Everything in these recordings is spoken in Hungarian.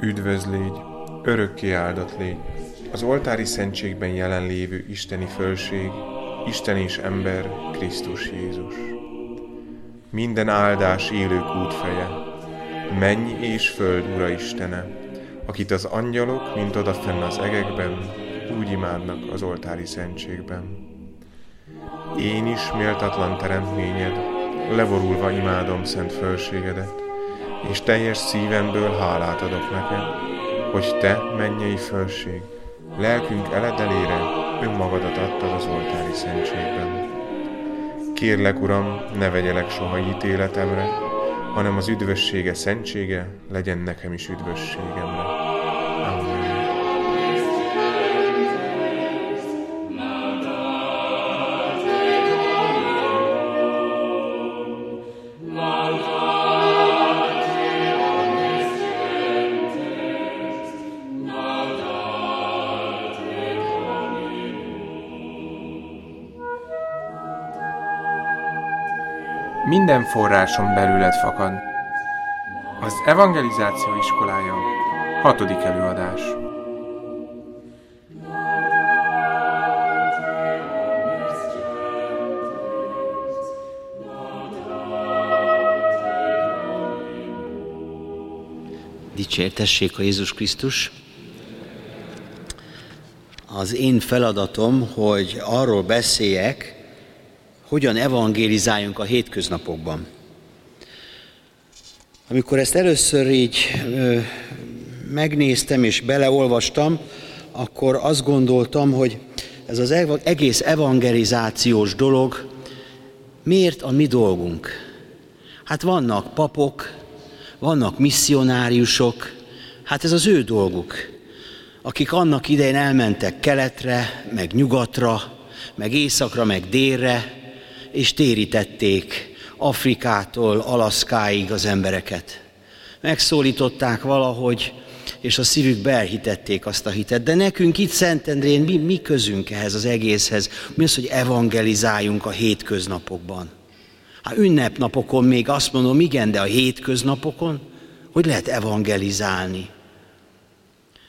Üdvöz légy, örökké áldott légy, az oltári szentségben jelenlévő isteni fölség, Isten és ember, Krisztus Jézus. Minden áldás élők útfeje, menny és föld Ura Istene, akit az angyalok, mint odafenn az egekben, úgy imádnak az oltári szentségben. Én is méltatlan teremtményed, levorulva imádom szent fölségedet, és teljes szívemből hálát adok neked, hogy te, mennyei fölség, lelkünk eledelére önmagadat adtad az oltári szentségben. Kérlek, Uram, ne vegyelek soha ítéletemre, hanem az üdvössége szentsége legyen nekem is üdvösségemre. Minden forráson belőled fakad. Az Evangelizáció iskolája, hatodik előadás. Dicsértessék a Jézus Krisztus! Az én feladatom, hogy arról beszéljek, hogyan evangélizáljunk a hétköznapokban. Amikor ezt először így ö, megnéztem és beleolvastam, akkor azt gondoltam, hogy ez az egész evangelizációs dolog miért a mi dolgunk? Hát vannak papok, vannak misszionáriusok, hát ez az ő dolguk, akik annak idején elmentek keletre, meg nyugatra, meg északra, meg délre, és térítették Afrikától Alaszkáig az embereket. Megszólították valahogy, és a szívükbe elhitették azt a hitet. De nekünk itt Szentendrén mi, mi közünk ehhez az egészhez? Mi az, hogy evangelizáljunk a hétköznapokban? Hát ünnepnapokon még azt mondom, igen, de a hétköznapokon, hogy lehet evangelizálni?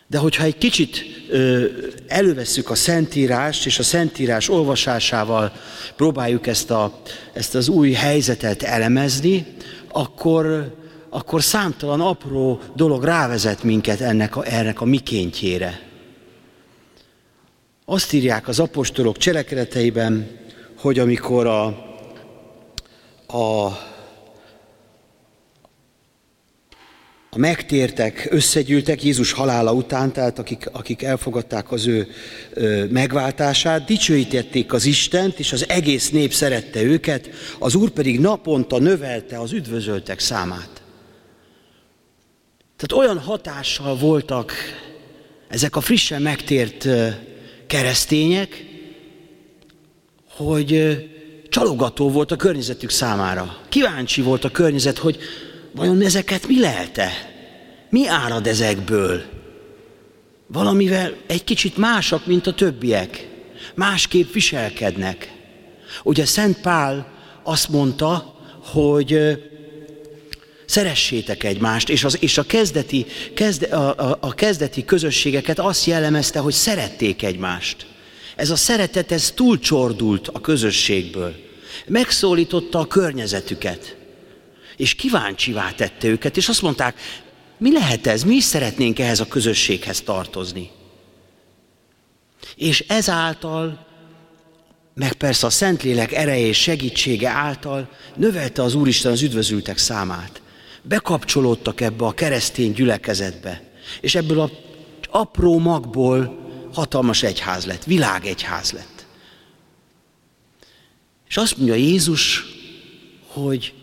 De hogyha egy kicsit ö, elővesszük a Szentírást, és a Szentírás olvasásával próbáljuk ezt, a, ezt az új helyzetet elemezni, akkor, akkor számtalan apró dolog rávezet minket ennek a, ennek a mikéntjére. Azt írják az apostolok cselekedeteiben, hogy amikor a, a a megtértek összegyűltek Jézus halála után, tehát akik, akik elfogadták az ő ö, megváltását, dicsőítették az Istent, és az egész nép szerette őket, az Úr pedig naponta növelte az üdvözöltek számát. Tehát olyan hatással voltak ezek a frissen megtért keresztények, hogy csalogató volt a környezetük számára. Kíváncsi volt a környezet, hogy vajon ezeket mi lehet-e? Mi árad ezekből? Valamivel egy kicsit másak, mint a többiek. Másképp viselkednek. Ugye Szent Pál azt mondta, hogy szeressétek egymást, és, az, és a, kezdeti, kezde, a, a, a kezdeti közösségeket azt jellemezte, hogy szerették egymást. Ez a szeretet, ez túlcsordult a közösségből. Megszólította a környezetüket és kíváncsivá tette őket, és azt mondták, mi lehet ez, mi is szeretnénk ehhez a közösséghez tartozni. És ezáltal, meg persze a Szentlélek ereje és segítsége által növelte az Úristen az üdvözültek számát. Bekapcsolódtak ebbe a keresztény gyülekezetbe, és ebből a apró magból hatalmas egyház lett, világegyház lett. És azt mondja Jézus, hogy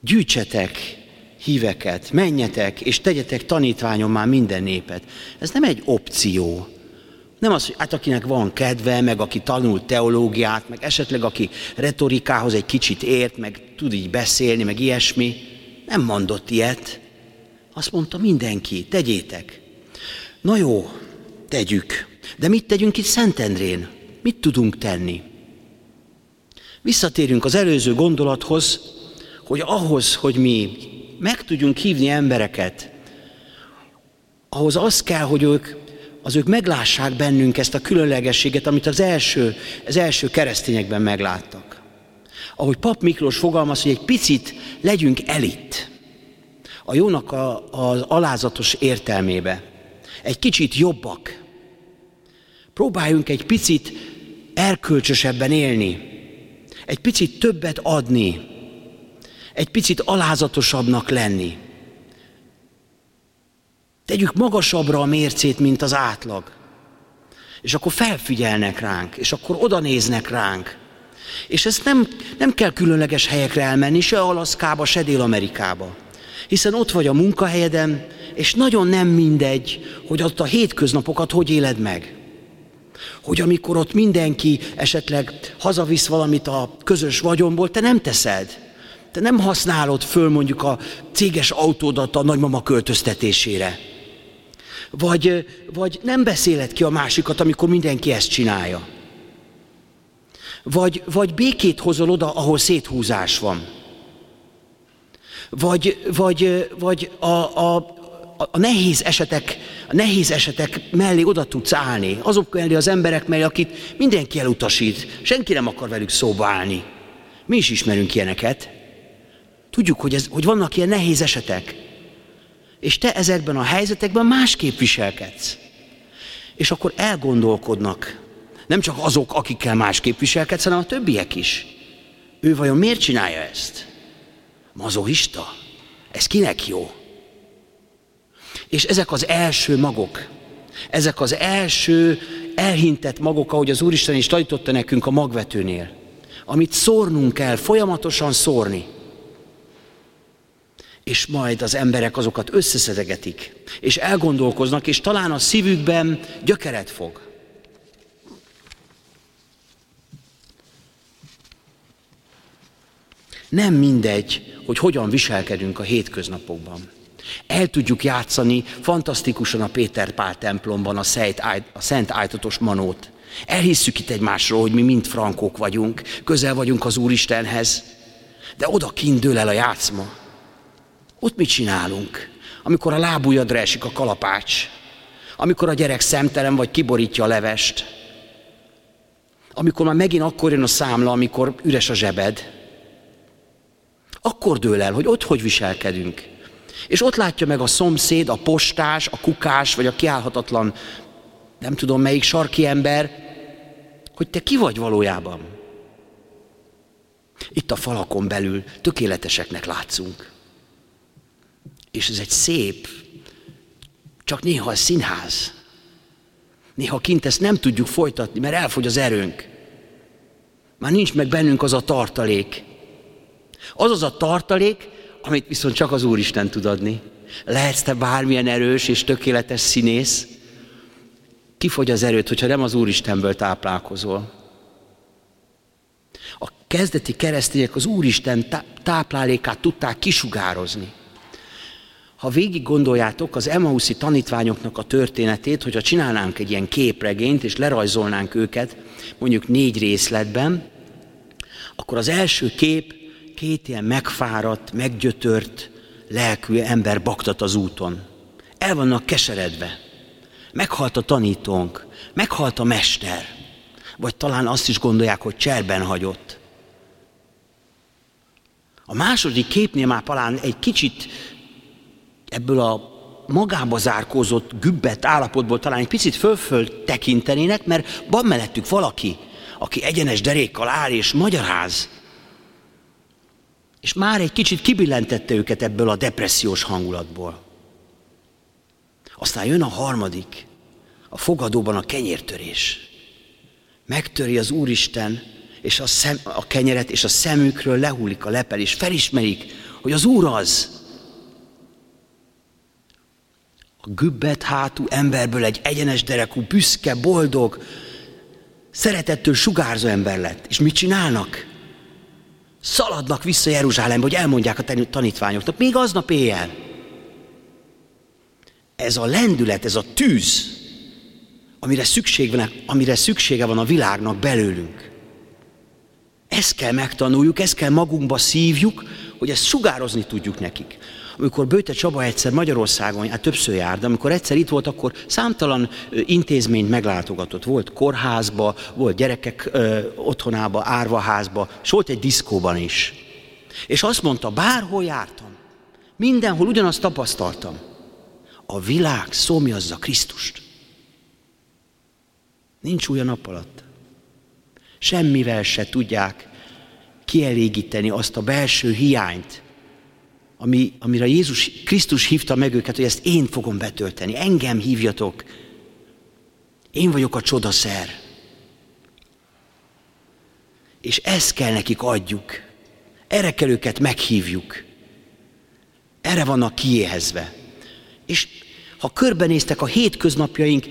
gyűjtsetek híveket, menjetek és tegyetek tanítványom már minden népet. Ez nem egy opció, Nem az, hogy hát akinek van kedve, meg aki tanult teológiát, meg esetleg aki retorikához egy kicsit ért, meg tud így beszélni, meg ilyesmi. Nem mondott ilyet. Azt mondta mindenki, tegyétek. Na jó, tegyük. De mit tegyünk itt Szentendrén? Mit tudunk tenni? Visszatérünk az előző gondolathoz, hogy ahhoz, hogy mi meg tudjunk hívni embereket, ahhoz az kell, hogy ők, az ők meglássák bennünk ezt a különlegességet, amit az első, az első keresztényekben megláttak. Ahogy Pap Miklós fogalmaz, hogy egy picit legyünk elit. A jónak a, az alázatos értelmébe. Egy kicsit jobbak. Próbáljunk egy picit erkölcsösebben élni. Egy picit többet adni. Egy picit alázatosabbnak lenni. Tegyük magasabbra a mércét, mint az átlag. És akkor felfigyelnek ránk, és akkor oda néznek ránk. És ezt nem, nem kell különleges helyekre elmenni, se Alaszkába, se Dél-Amerikába. Hiszen ott vagy a munkahelyeden, és nagyon nem mindegy, hogy ott a hétköznapokat hogy éled meg. Hogy amikor ott mindenki esetleg hazavisz valamit a közös vagyomból, te nem teszed. Te nem használod föl mondjuk a céges autódat a nagymama költöztetésére. Vagy, vagy nem beszéled ki a másikat, amikor mindenki ezt csinálja. Vagy, vagy békét hozol oda, ahol széthúzás van. Vagy, vagy, vagy a, a, a nehéz esetek, a nehéz esetek mellé oda tudsz állni. Azok mellé az emberek mellé, akit mindenki elutasít. Senki nem akar velük szóba állni. Mi is ismerünk ilyeneket. Tudjuk, hogy, ez, hogy vannak ilyen nehéz esetek és te ezekben a helyzetekben másképp viselkedsz. És akkor elgondolkodnak, nem csak azok, akikkel másképp viselkedsz, hanem a többiek is. Ő vajon miért csinálja ezt? Mazohista? Ez kinek jó? És ezek az első magok, ezek az első elhintett magok, ahogy az Úristen is tanította nekünk a magvetőnél, amit szórnunk kell, folyamatosan szórni és majd az emberek azokat összeszedegetik, és elgondolkoznak, és talán a szívükben gyökeret fog. Nem mindegy, hogy hogyan viselkedünk a hétköznapokban. El tudjuk játszani fantasztikusan a Péter Pál templomban a, Szent, a Szent Ájtatos Manót. Elhisszük itt egymásról, hogy mi mind frankók vagyunk, közel vagyunk az Úristenhez, de oda dől el a játszma. Ott mit csinálunk? Amikor a lábujjadra esik a kalapács, amikor a gyerek szemtelen vagy kiborítja a levest, amikor már megint akkor jön a számla, amikor üres a zsebed, akkor dől el, hogy ott hogy viselkedünk. És ott látja meg a szomszéd, a postás, a kukás, vagy a kiállhatatlan, nem tudom melyik sarki ember, hogy te ki vagy valójában. Itt a falakon belül tökéleteseknek látszunk. És ez egy szép, csak néha a színház. Néha kint ezt nem tudjuk folytatni, mert elfogy az erőnk. Már nincs meg bennünk az a tartalék. Az az a tartalék, amit viszont csak az Úristen tud adni. Lehetsz te bármilyen erős és tökéletes színész, kifogy az erőt, hogyha nem az Úristenből táplálkozol. A kezdeti keresztények az Úristen táplálékát tudták kisugározni. Ha végig gondoljátok az Emauszi tanítványoknak a történetét, hogyha csinálnánk egy ilyen képregényt, és lerajzolnánk őket mondjuk négy részletben, akkor az első kép két ilyen megfáradt, meggyötört lelkű ember baktat az úton. El vannak keseredve. Meghalt a tanítónk, meghalt a mester, vagy talán azt is gondolják, hogy cserben hagyott. A második képnél már talán egy kicsit ebből a magába zárkózott, gübbet állapotból talán egy picit fölföl tekintenének, mert van mellettük valaki, aki egyenes derékkal áll és magyaráz. És már egy kicsit kibillentette őket ebből a depressziós hangulatból. Aztán jön a harmadik, a fogadóban a kenyértörés. Megtöri az Úristen és a, szem, a kenyeret, és a szemükről lehullik a lepel, és felismerik, hogy az Úr az, A gübbet hátú emberből egy egyenes derekú, büszke, boldog, szeretettől sugárzó ember lett. És mit csinálnak? Szaladnak vissza Jeruzsálembe, hogy elmondják a tanítványoknak, még aznap éjjel. Ez a lendület, ez a tűz, amire, szükség van, amire szüksége van a világnak belőlünk. Ezt kell megtanuljuk, ezt kell magunkba szívjuk, hogy ezt sugározni tudjuk nekik. Amikor Bőte Csaba egyszer Magyarországon, hát többször jár, de amikor egyszer itt volt, akkor számtalan intézményt meglátogatott. Volt kórházba, volt gyerekek ö, otthonába, árvaházba, és volt egy diszkóban is. És azt mondta, bárhol jártam, mindenhol ugyanazt tapasztaltam. A világ szomjazza Krisztust. Nincs új a nap alatt. Semmivel se tudják kielégíteni azt a belső hiányt, ami, amire Jézus Krisztus hívta meg őket, hogy ezt én fogom betölteni. Engem hívjatok. Én vagyok a csodaszer. És ezt kell nekik adjuk. Erre kell őket meghívjuk. Erre vannak kiéhezve. És ha körbenéztek a hétköznapjaink,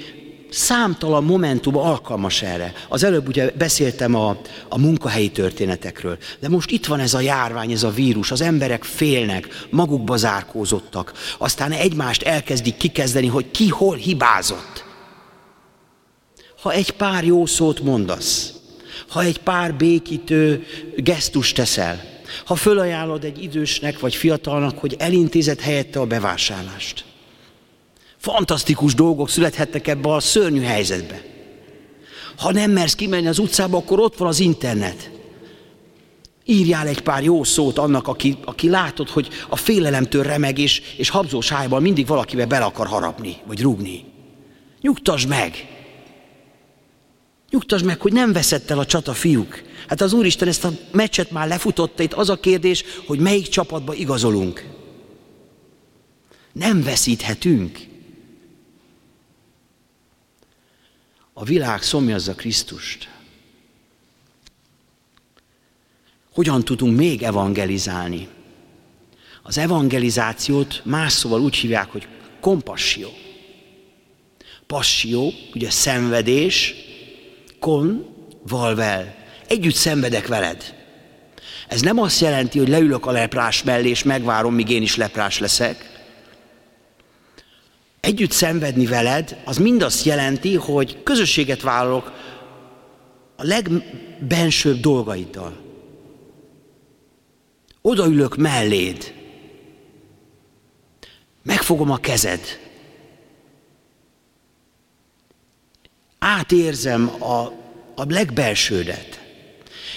számtalan momentum alkalmas erre. Az előbb ugye beszéltem a, a munkahelyi történetekről, de most itt van ez a járvány, ez a vírus, az emberek félnek, magukba zárkózottak, aztán egymást elkezdik kikezdeni, hogy ki hol hibázott. Ha egy pár jó szót mondasz, ha egy pár békítő gesztust teszel, ha fölajánlod egy idősnek vagy fiatalnak, hogy elintézed helyette a bevásárlást, Fantasztikus dolgok születhetnek ebbe a szörnyű helyzetbe. Ha nem mersz kimenni az utcába, akkor ott van az internet. Írjál egy pár jó szót annak, aki, aki látod, hogy a félelemtől remeg, és, és habzós hájban mindig valakivel bele akar harapni, vagy rúgni. Nyugtasd meg! Nyugtasd meg, hogy nem veszett el a csata fiúk. Hát az Úristen ezt a meccset már lefutotta, itt az a kérdés, hogy melyik csapatba igazolunk. Nem veszíthetünk. A világ szomjazza Krisztust. Hogyan tudunk még evangelizálni? Az evangelizációt más szóval úgy hívják, hogy kompassió. Passió, ugye szenvedés, kon, valvel. Együtt szenvedek veled. Ez nem azt jelenti, hogy leülök a leprás mellé, és megvárom, míg én is leprás leszek, együtt szenvedni veled, az mind azt jelenti, hogy közösséget vállalok a legbensőbb dolgaiddal. Odaülök melléd, megfogom a kezed, átérzem a, a legbelsődet.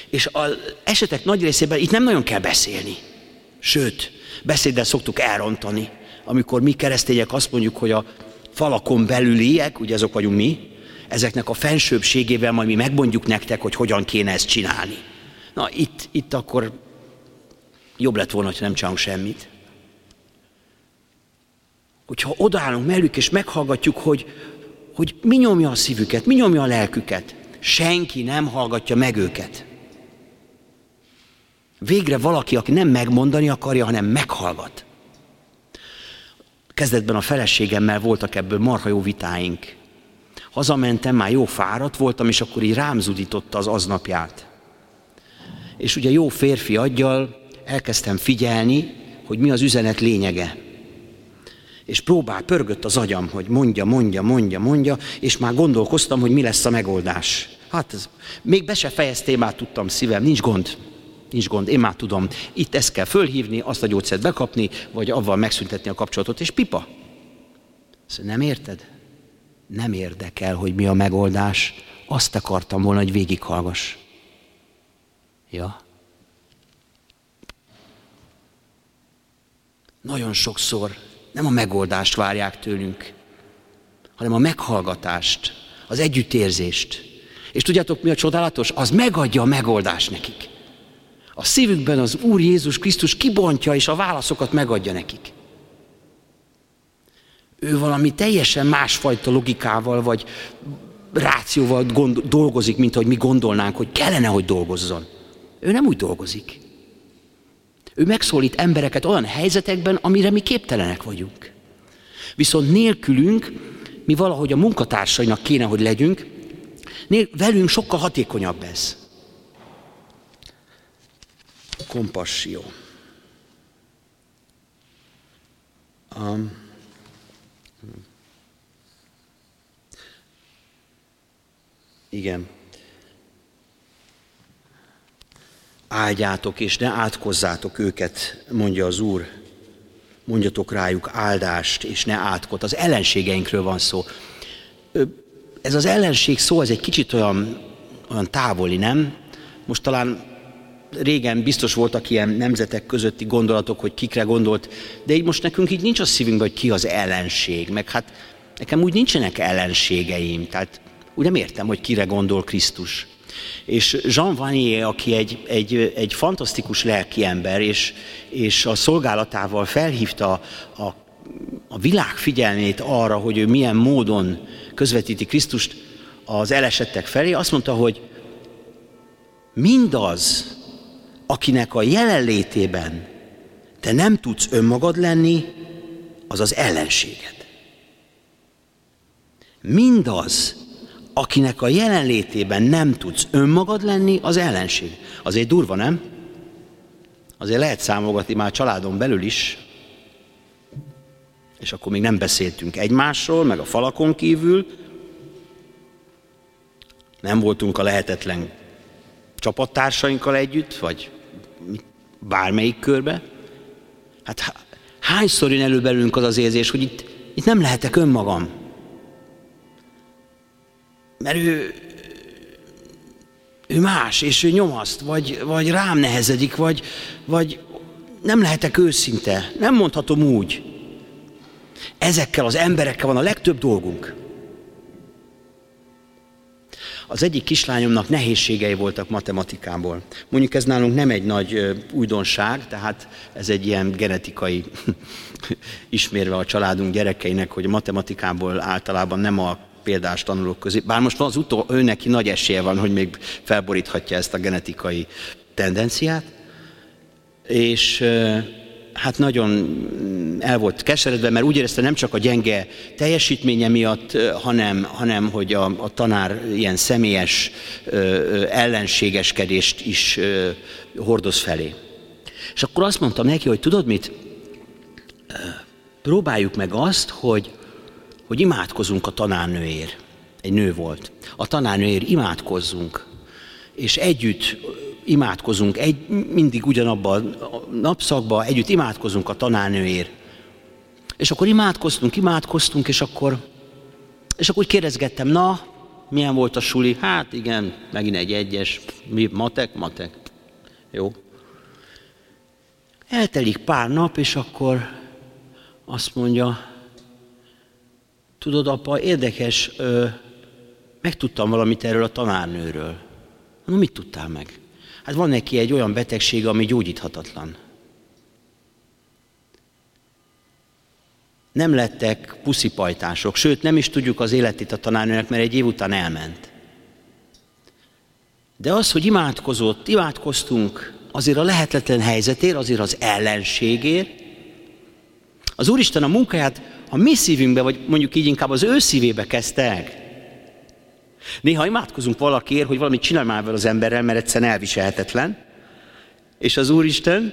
És az esetek nagy részében itt nem nagyon kell beszélni. Sőt, beszéddel szoktuk elrontani amikor mi keresztények azt mondjuk, hogy a falakon belüliek, ugye azok vagyunk mi, ezeknek a fensőbségével majd mi megmondjuk nektek, hogy hogyan kéne ezt csinálni. Na, itt, itt akkor jobb lett volna, hogy nem csinálunk semmit. Hogyha odaállunk mellük és meghallgatjuk, hogy, hogy mi nyomja a szívüket, mi nyomja a lelküket, senki nem hallgatja meg őket. Végre valaki, aki nem megmondani akarja, hanem meghallgat. Kezdetben a feleségemmel voltak ebből marha jó vitáink. Hazamentem, már jó fáradt voltam, és akkor így rám zudította az aznapját. És ugye jó férfi aggyal elkezdtem figyelni, hogy mi az üzenet lényege. És próbál, pörgött az agyam, hogy mondja, mondja, mondja, mondja, és már gondolkoztam, hogy mi lesz a megoldás. Hát ez, még be se fejeztem, már tudtam szívem, nincs gond, Nincs gond, én már tudom, itt ezt kell fölhívni, azt a gyógyszert bekapni, vagy avval megszüntetni a kapcsolatot, és pipa. Szóval nem érted? Nem érdekel, hogy mi a megoldás. Azt akartam volna, hogy végighallgass. Ja. Nagyon sokszor nem a megoldást várják tőlünk, hanem a meghallgatást, az együttérzést. És tudjátok, mi a csodálatos? Az megadja a megoldást nekik a szívükben az Úr Jézus Krisztus kibontja és a válaszokat megadja nekik. Ő valami teljesen másfajta logikával vagy rációval gond- dolgozik, mint ahogy mi gondolnánk, hogy kellene, hogy dolgozzon. Ő nem úgy dolgozik. Ő megszólít embereket olyan helyzetekben, amire mi képtelenek vagyunk. Viszont nélkülünk, mi valahogy a munkatársainak kéne, hogy legyünk, velünk sokkal hatékonyabb ez. Kompassió. Um, igen. Áldjátok és ne átkozzátok őket, mondja az Úr. Mondjatok rájuk áldást és ne átkot. Az ellenségeinkről van szó. Ez az ellenség szó, ez egy kicsit olyan, olyan távoli, nem? Most talán régen biztos voltak ilyen nemzetek közötti gondolatok, hogy kikre gondolt, de így most nekünk így nincs a szívünkben, hogy ki az ellenség, meg hát nekem úgy nincsenek ellenségeim, tehát úgy nem értem, hogy kire gondol Krisztus. És Jean Vanier, aki egy, egy, egy fantasztikus lelki ember, és, és a szolgálatával felhívta a, a világ figyelmét arra, hogy ő milyen módon közvetíti Krisztust az elesettek felé, azt mondta, hogy mindaz, akinek a jelenlétében te nem tudsz önmagad lenni, az az ellenséged. Mindaz, akinek a jelenlétében nem tudsz önmagad lenni, az ellenség. Azért durva, nem? Azért lehet számolgatni már családon belül is, és akkor még nem beszéltünk egymásról, meg a falakon kívül, nem voltunk a lehetetlen csapattársainkkal együtt, vagy bármelyik körbe. Hát hányszor jön elő belőlünk az az érzés, hogy itt, itt nem lehetek önmagam. Mert ő, ő más, és ő nyomaszt, vagy, vagy rám nehezedik, vagy, vagy nem lehetek őszinte, nem mondhatom úgy. Ezekkel az emberekkel van a legtöbb dolgunk. Az egyik kislányomnak nehézségei voltak matematikából. Mondjuk ez nálunk nem egy nagy újdonság, tehát ez egy ilyen genetikai ismérve a családunk gyerekeinek, hogy a matematikából általában nem a példás tanulók közé. Bár most az utó, ő neki nagy esélye van, hogy még felboríthatja ezt a genetikai tendenciát. És hát nagyon el volt keseredve, mert úgy érezte nem csak a gyenge teljesítménye miatt, hanem, hanem hogy a, a tanár ilyen személyes ö, ellenségeskedést is ö, hordoz felé. És akkor azt mondtam neki, hogy tudod mit, próbáljuk meg azt, hogy, hogy imádkozunk a tanárnőért. Egy nő volt. A tanárnőért imádkozzunk, és együtt imádkozunk, egy, mindig ugyanabban a napszakban együtt imádkozunk a tanárnőért. És akkor imádkoztunk, imádkoztunk, és akkor, és akkor kérdezgettem, na, milyen volt a suli? Hát igen, megint egy egyes, mi, matek, matek. Jó. Eltelik pár nap, és akkor azt mondja, tudod, apa, érdekes, ö, megtudtam valamit erről a tanárnőről. Na, mit tudtál meg? Hát van neki egy olyan betegség, ami gyógyíthatatlan. Nem lettek puszipajtások, sőt nem is tudjuk az életét a tanárnőnek, mert egy év után elment. De az, hogy imádkozott, imádkoztunk azért a lehetetlen helyzetért, azért az ellenségért, az Úristen a munkáját a mi szívünkbe, vagy mondjuk így inkább az ő szívébe kezdte el. Néha imádkozunk valakiért, hogy valamit csinálj már vele az emberrel, mert egyszerűen elviselhetetlen. És az Úristen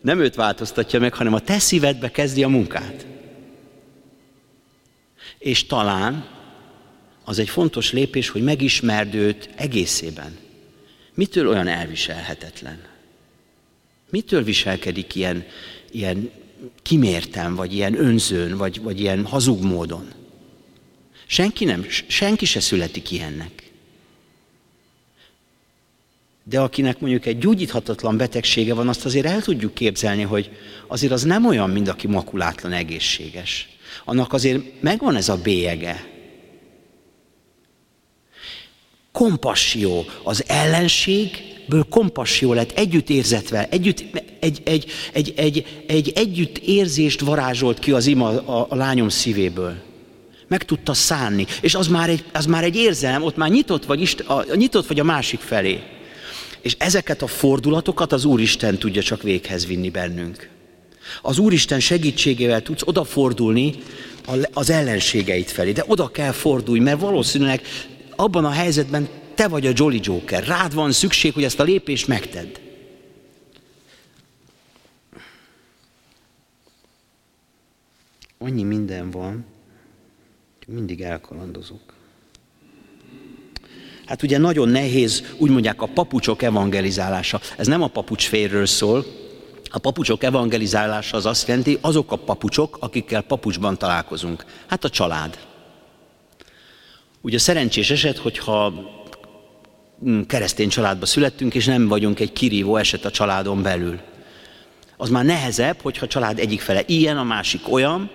nem őt változtatja meg, hanem a te szívedbe kezdi a munkát. És talán az egy fontos lépés, hogy megismerd őt egészében. Mitől olyan elviselhetetlen? Mitől viselkedik ilyen, ilyen kimértem, vagy ilyen önzőn, vagy, vagy ilyen hazug módon? Senki, nem, senki se születik ilyennek. De akinek mondjuk egy gyógyíthatatlan betegsége van, azt azért el tudjuk képzelni, hogy azért az nem olyan, mint aki makulátlan egészséges. Annak azért megvan ez a bélyege. Kompassió, az ellenség, kompassió lett, együtt érzetve, együtt, egy, egy, egy, egy, egy együtt érzést varázsolt ki az ima a, a lányom szívéből meg tudta szánni, és az már egy, az már egy érzelem, ott már nyitott vagy, Isten, a, nyitott vagy a másik felé. És ezeket a fordulatokat az Úristen tudja csak véghez vinni bennünk. Az Úristen segítségével tudsz odafordulni az ellenségeit felé, de oda kell fordulni, mert valószínűleg abban a helyzetben te vagy a Jolly Joker. Rád van szükség, hogy ezt a lépést megtedd. Annyi minden van, mindig elkalandozok. Hát ugye nagyon nehéz, úgy mondják, a papucsok evangelizálása. Ez nem a papucsférről szól, a papucsok evangelizálása az azt jelenti, azok a papucsok, akikkel papucsban találkozunk. Hát a család. Ugye szerencsés eset, hogyha mm, keresztény családba születtünk, és nem vagyunk egy kirívó eset a családon belül. Az már nehezebb, hogyha a család egyik fele ilyen, a másik olyan,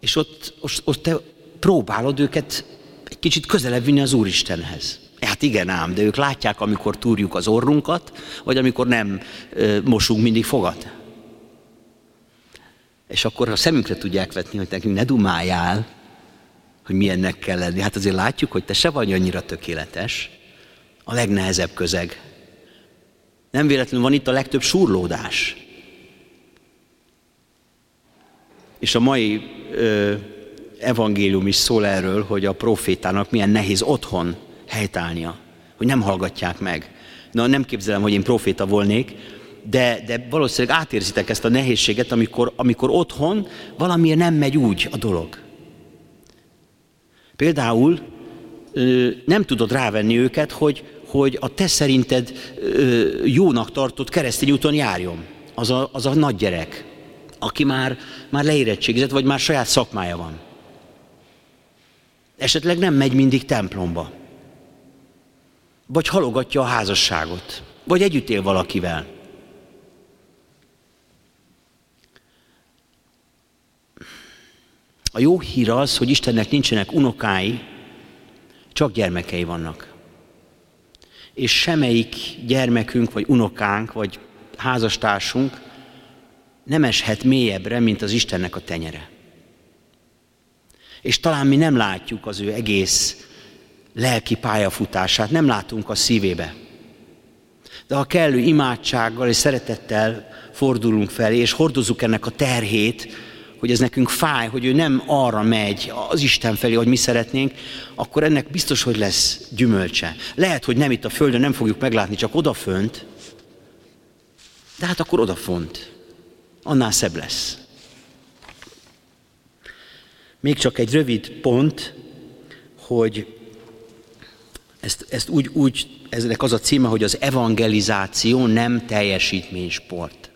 és ott, ott, ott te próbálod őket egy kicsit közelebb vinni az Úristenhez. Hát igen ám, de ők látják, amikor túrjuk az orrunkat, vagy amikor nem ö, mosunk mindig fogat. És akkor a szemünkre tudják vetni, hogy nekünk ne dumáljál, hogy milyennek kell lenni. Hát azért látjuk, hogy te se vagy annyira tökéletes. A legnehezebb közeg. Nem véletlenül van itt a legtöbb surlódás. És a mai ö, evangélium is szól erről, hogy a profétának milyen nehéz otthon helytállnia, hogy nem hallgatják meg. Na, nem képzelem, hogy én proféta volnék, de, de valószínűleg átérzitek ezt a nehézséget, amikor, amikor otthon valamiért nem megy úgy a dolog. Például nem tudod rávenni őket, hogy, hogy a te szerinted jónak tartott keresztény úton járjon. Az a, az a nagy gyerek, aki már, már leérettségizett, vagy már saját szakmája van. Esetleg nem megy mindig templomba. Vagy halogatja a házasságot. Vagy együtt él valakivel. A jó hír az, hogy Istennek nincsenek unokái, csak gyermekei vannak. És semmelyik gyermekünk, vagy unokánk, vagy házastársunk nem eshet mélyebbre, mint az Istennek a tenyere és talán mi nem látjuk az ő egész lelki pályafutását, nem látunk a szívébe. De ha kellő imádsággal és szeretettel fordulunk felé, és hordozzuk ennek a terhét, hogy ez nekünk fáj, hogy ő nem arra megy az Isten felé, hogy mi szeretnénk, akkor ennek biztos, hogy lesz gyümölcse. Lehet, hogy nem itt a Földön nem fogjuk meglátni, csak odafönt, de hát akkor odafont. Annál szebb lesz. Még csak egy rövid pont, hogy ezt, ezt úgy, úgy, eznek az a címe, hogy az evangelizáció nem teljesítménysport.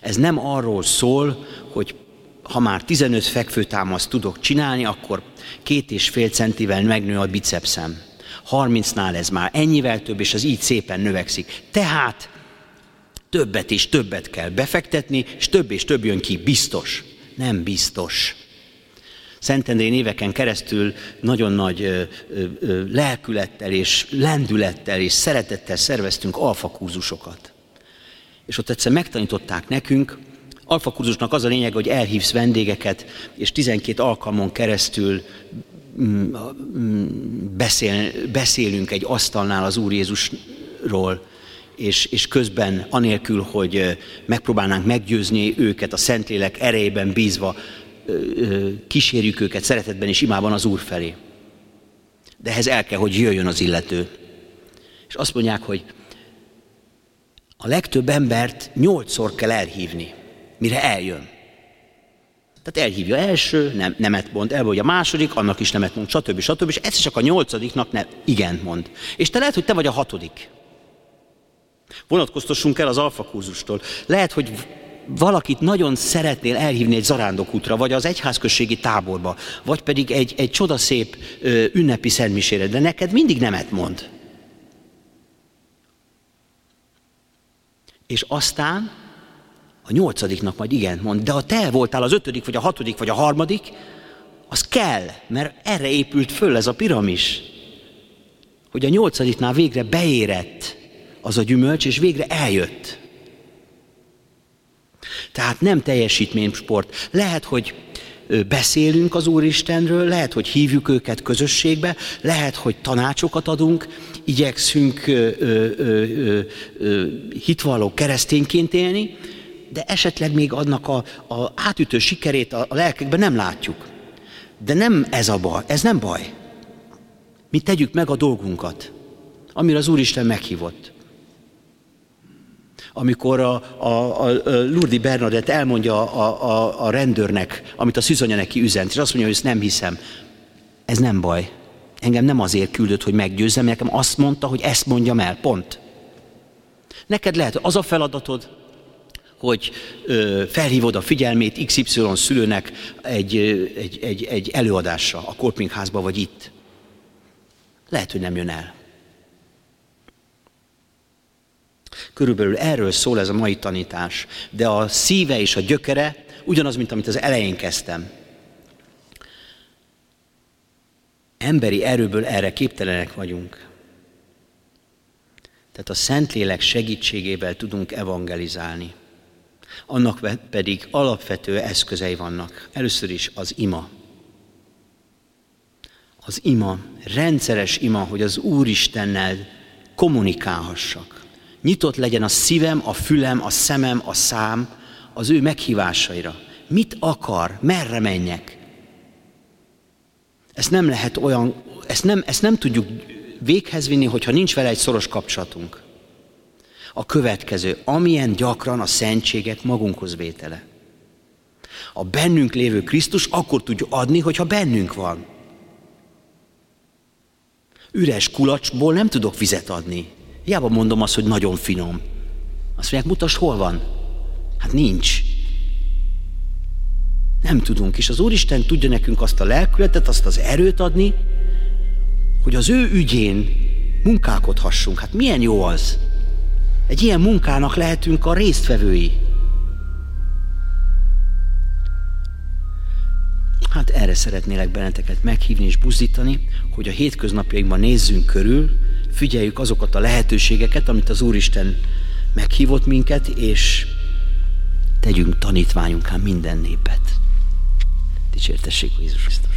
Ez nem arról szól, hogy ha már 15 fekvőtámaszt tudok csinálni, akkor két és fél centivel megnő a bicepszem. 30-nál ez már ennyivel több, és az így szépen növekszik. Tehát többet és többet kell befektetni, és több és több jön ki, biztos. Nem biztos. Szentendrén éveken keresztül nagyon nagy ö, lelkülettel és lendülettel és szeretettel szerveztünk alfakurzusokat. És ott egyszer megtanították nekünk, alfakurzusnak az a lényeg, hogy elhívsz vendégeket, és 12 alkalmon keresztül mm, mm, beszél, beszélünk egy asztalnál az Úr Jézusról, és, és közben anélkül, hogy megpróbálnánk meggyőzni őket a Szentlélek erejében bízva, kísérjük őket szeretetben és imában az Úr felé. De ehhez el kell, hogy jöjjön az illető. És azt mondják, hogy a legtöbb embert nyolcszor kell elhívni, mire eljön. Tehát elhívja első, nem, nemet mond, el vagy a második, annak is nemet mond, stb. stb. És ez csak a nyolcadiknak nem, igen mond. És te lehet, hogy te vagy a hatodik. Vonatkoztassunk el az alfakurzustól. Lehet, hogy valakit nagyon szeretnél elhívni egy zarándokútra, vagy az egyházközségi táborba, vagy pedig egy, egy csodaszép ö, ünnepi szentmisére, de neked mindig nemet mond. És aztán a nyolcadiknak majd igen mond, de ha te voltál az ötödik, vagy a hatodik, vagy a harmadik, az kell, mert erre épült föl ez a piramis. Hogy a nyolcadiknál végre beérett az a gyümölcs, és végre eljött. Tehát nem teljesítménysport. Lehet, hogy beszélünk az Úristenről, lehet, hogy hívjuk őket közösségbe, lehet, hogy tanácsokat adunk, igyekszünk ö, ö, ö, hitvalló keresztényként élni, de esetleg még annak a, a átütő sikerét a, a lelkekben nem látjuk. De nem ez a baj, ez nem baj. Mi tegyük meg a dolgunkat, amire az Úristen meghívott. Amikor a, a, a Lurdi Bernadett elmondja a, a, a rendőrnek, amit a szüzonya neki üzent, és azt mondja, hogy ezt nem hiszem, ez nem baj. Engem nem azért küldött, hogy meggyőzzem, nekem azt mondta, hogy ezt mondjam el, pont. Neked lehet az a feladatod, hogy ö, felhívod a figyelmét XY szülőnek egy, egy, egy, egy előadásra a Kolpingházba vagy itt. Lehet, hogy nem jön el. Körülbelül erről szól ez a mai tanítás. De a szíve és a gyökere ugyanaz, mint amit az elején kezdtem. Emberi erőből erre képtelenek vagyunk. Tehát a Szentlélek segítségével tudunk evangelizálni. Annak pedig alapvető eszközei vannak. Először is az ima. Az ima, rendszeres ima, hogy az Úristennel kommunikálhassak. Nyitott legyen a szívem, a fülem, a szemem, a szám az ő meghívásaira. Mit akar, merre menjek? Ezt nem lehet olyan, ezt nem, ezt nem tudjuk véghez vinni, hogyha nincs vele egy szoros kapcsolatunk. A következő, amilyen gyakran a szentségek magunkhoz vétele. A bennünk lévő Krisztus akkor tudja adni, hogyha bennünk van. Üres kulacsból nem tudok vizet adni. Hiába mondom azt, hogy nagyon finom. Azt mondják, mutasd, hol van. Hát nincs. Nem tudunk, és az Úristen tudja nekünk azt a lelkületet, azt az erőt adni, hogy az ő ügyén munkálkodhassunk. Hát milyen jó az. Egy ilyen munkának lehetünk a résztvevői. Hát erre szeretnélek benneteket meghívni és buzdítani, hogy a hétköznapjainkban nézzünk körül, figyeljük azokat a lehetőségeket, amit az Úristen meghívott minket, és tegyünk tanítványunká minden népet. Dicsértessék Jézus Krisztus.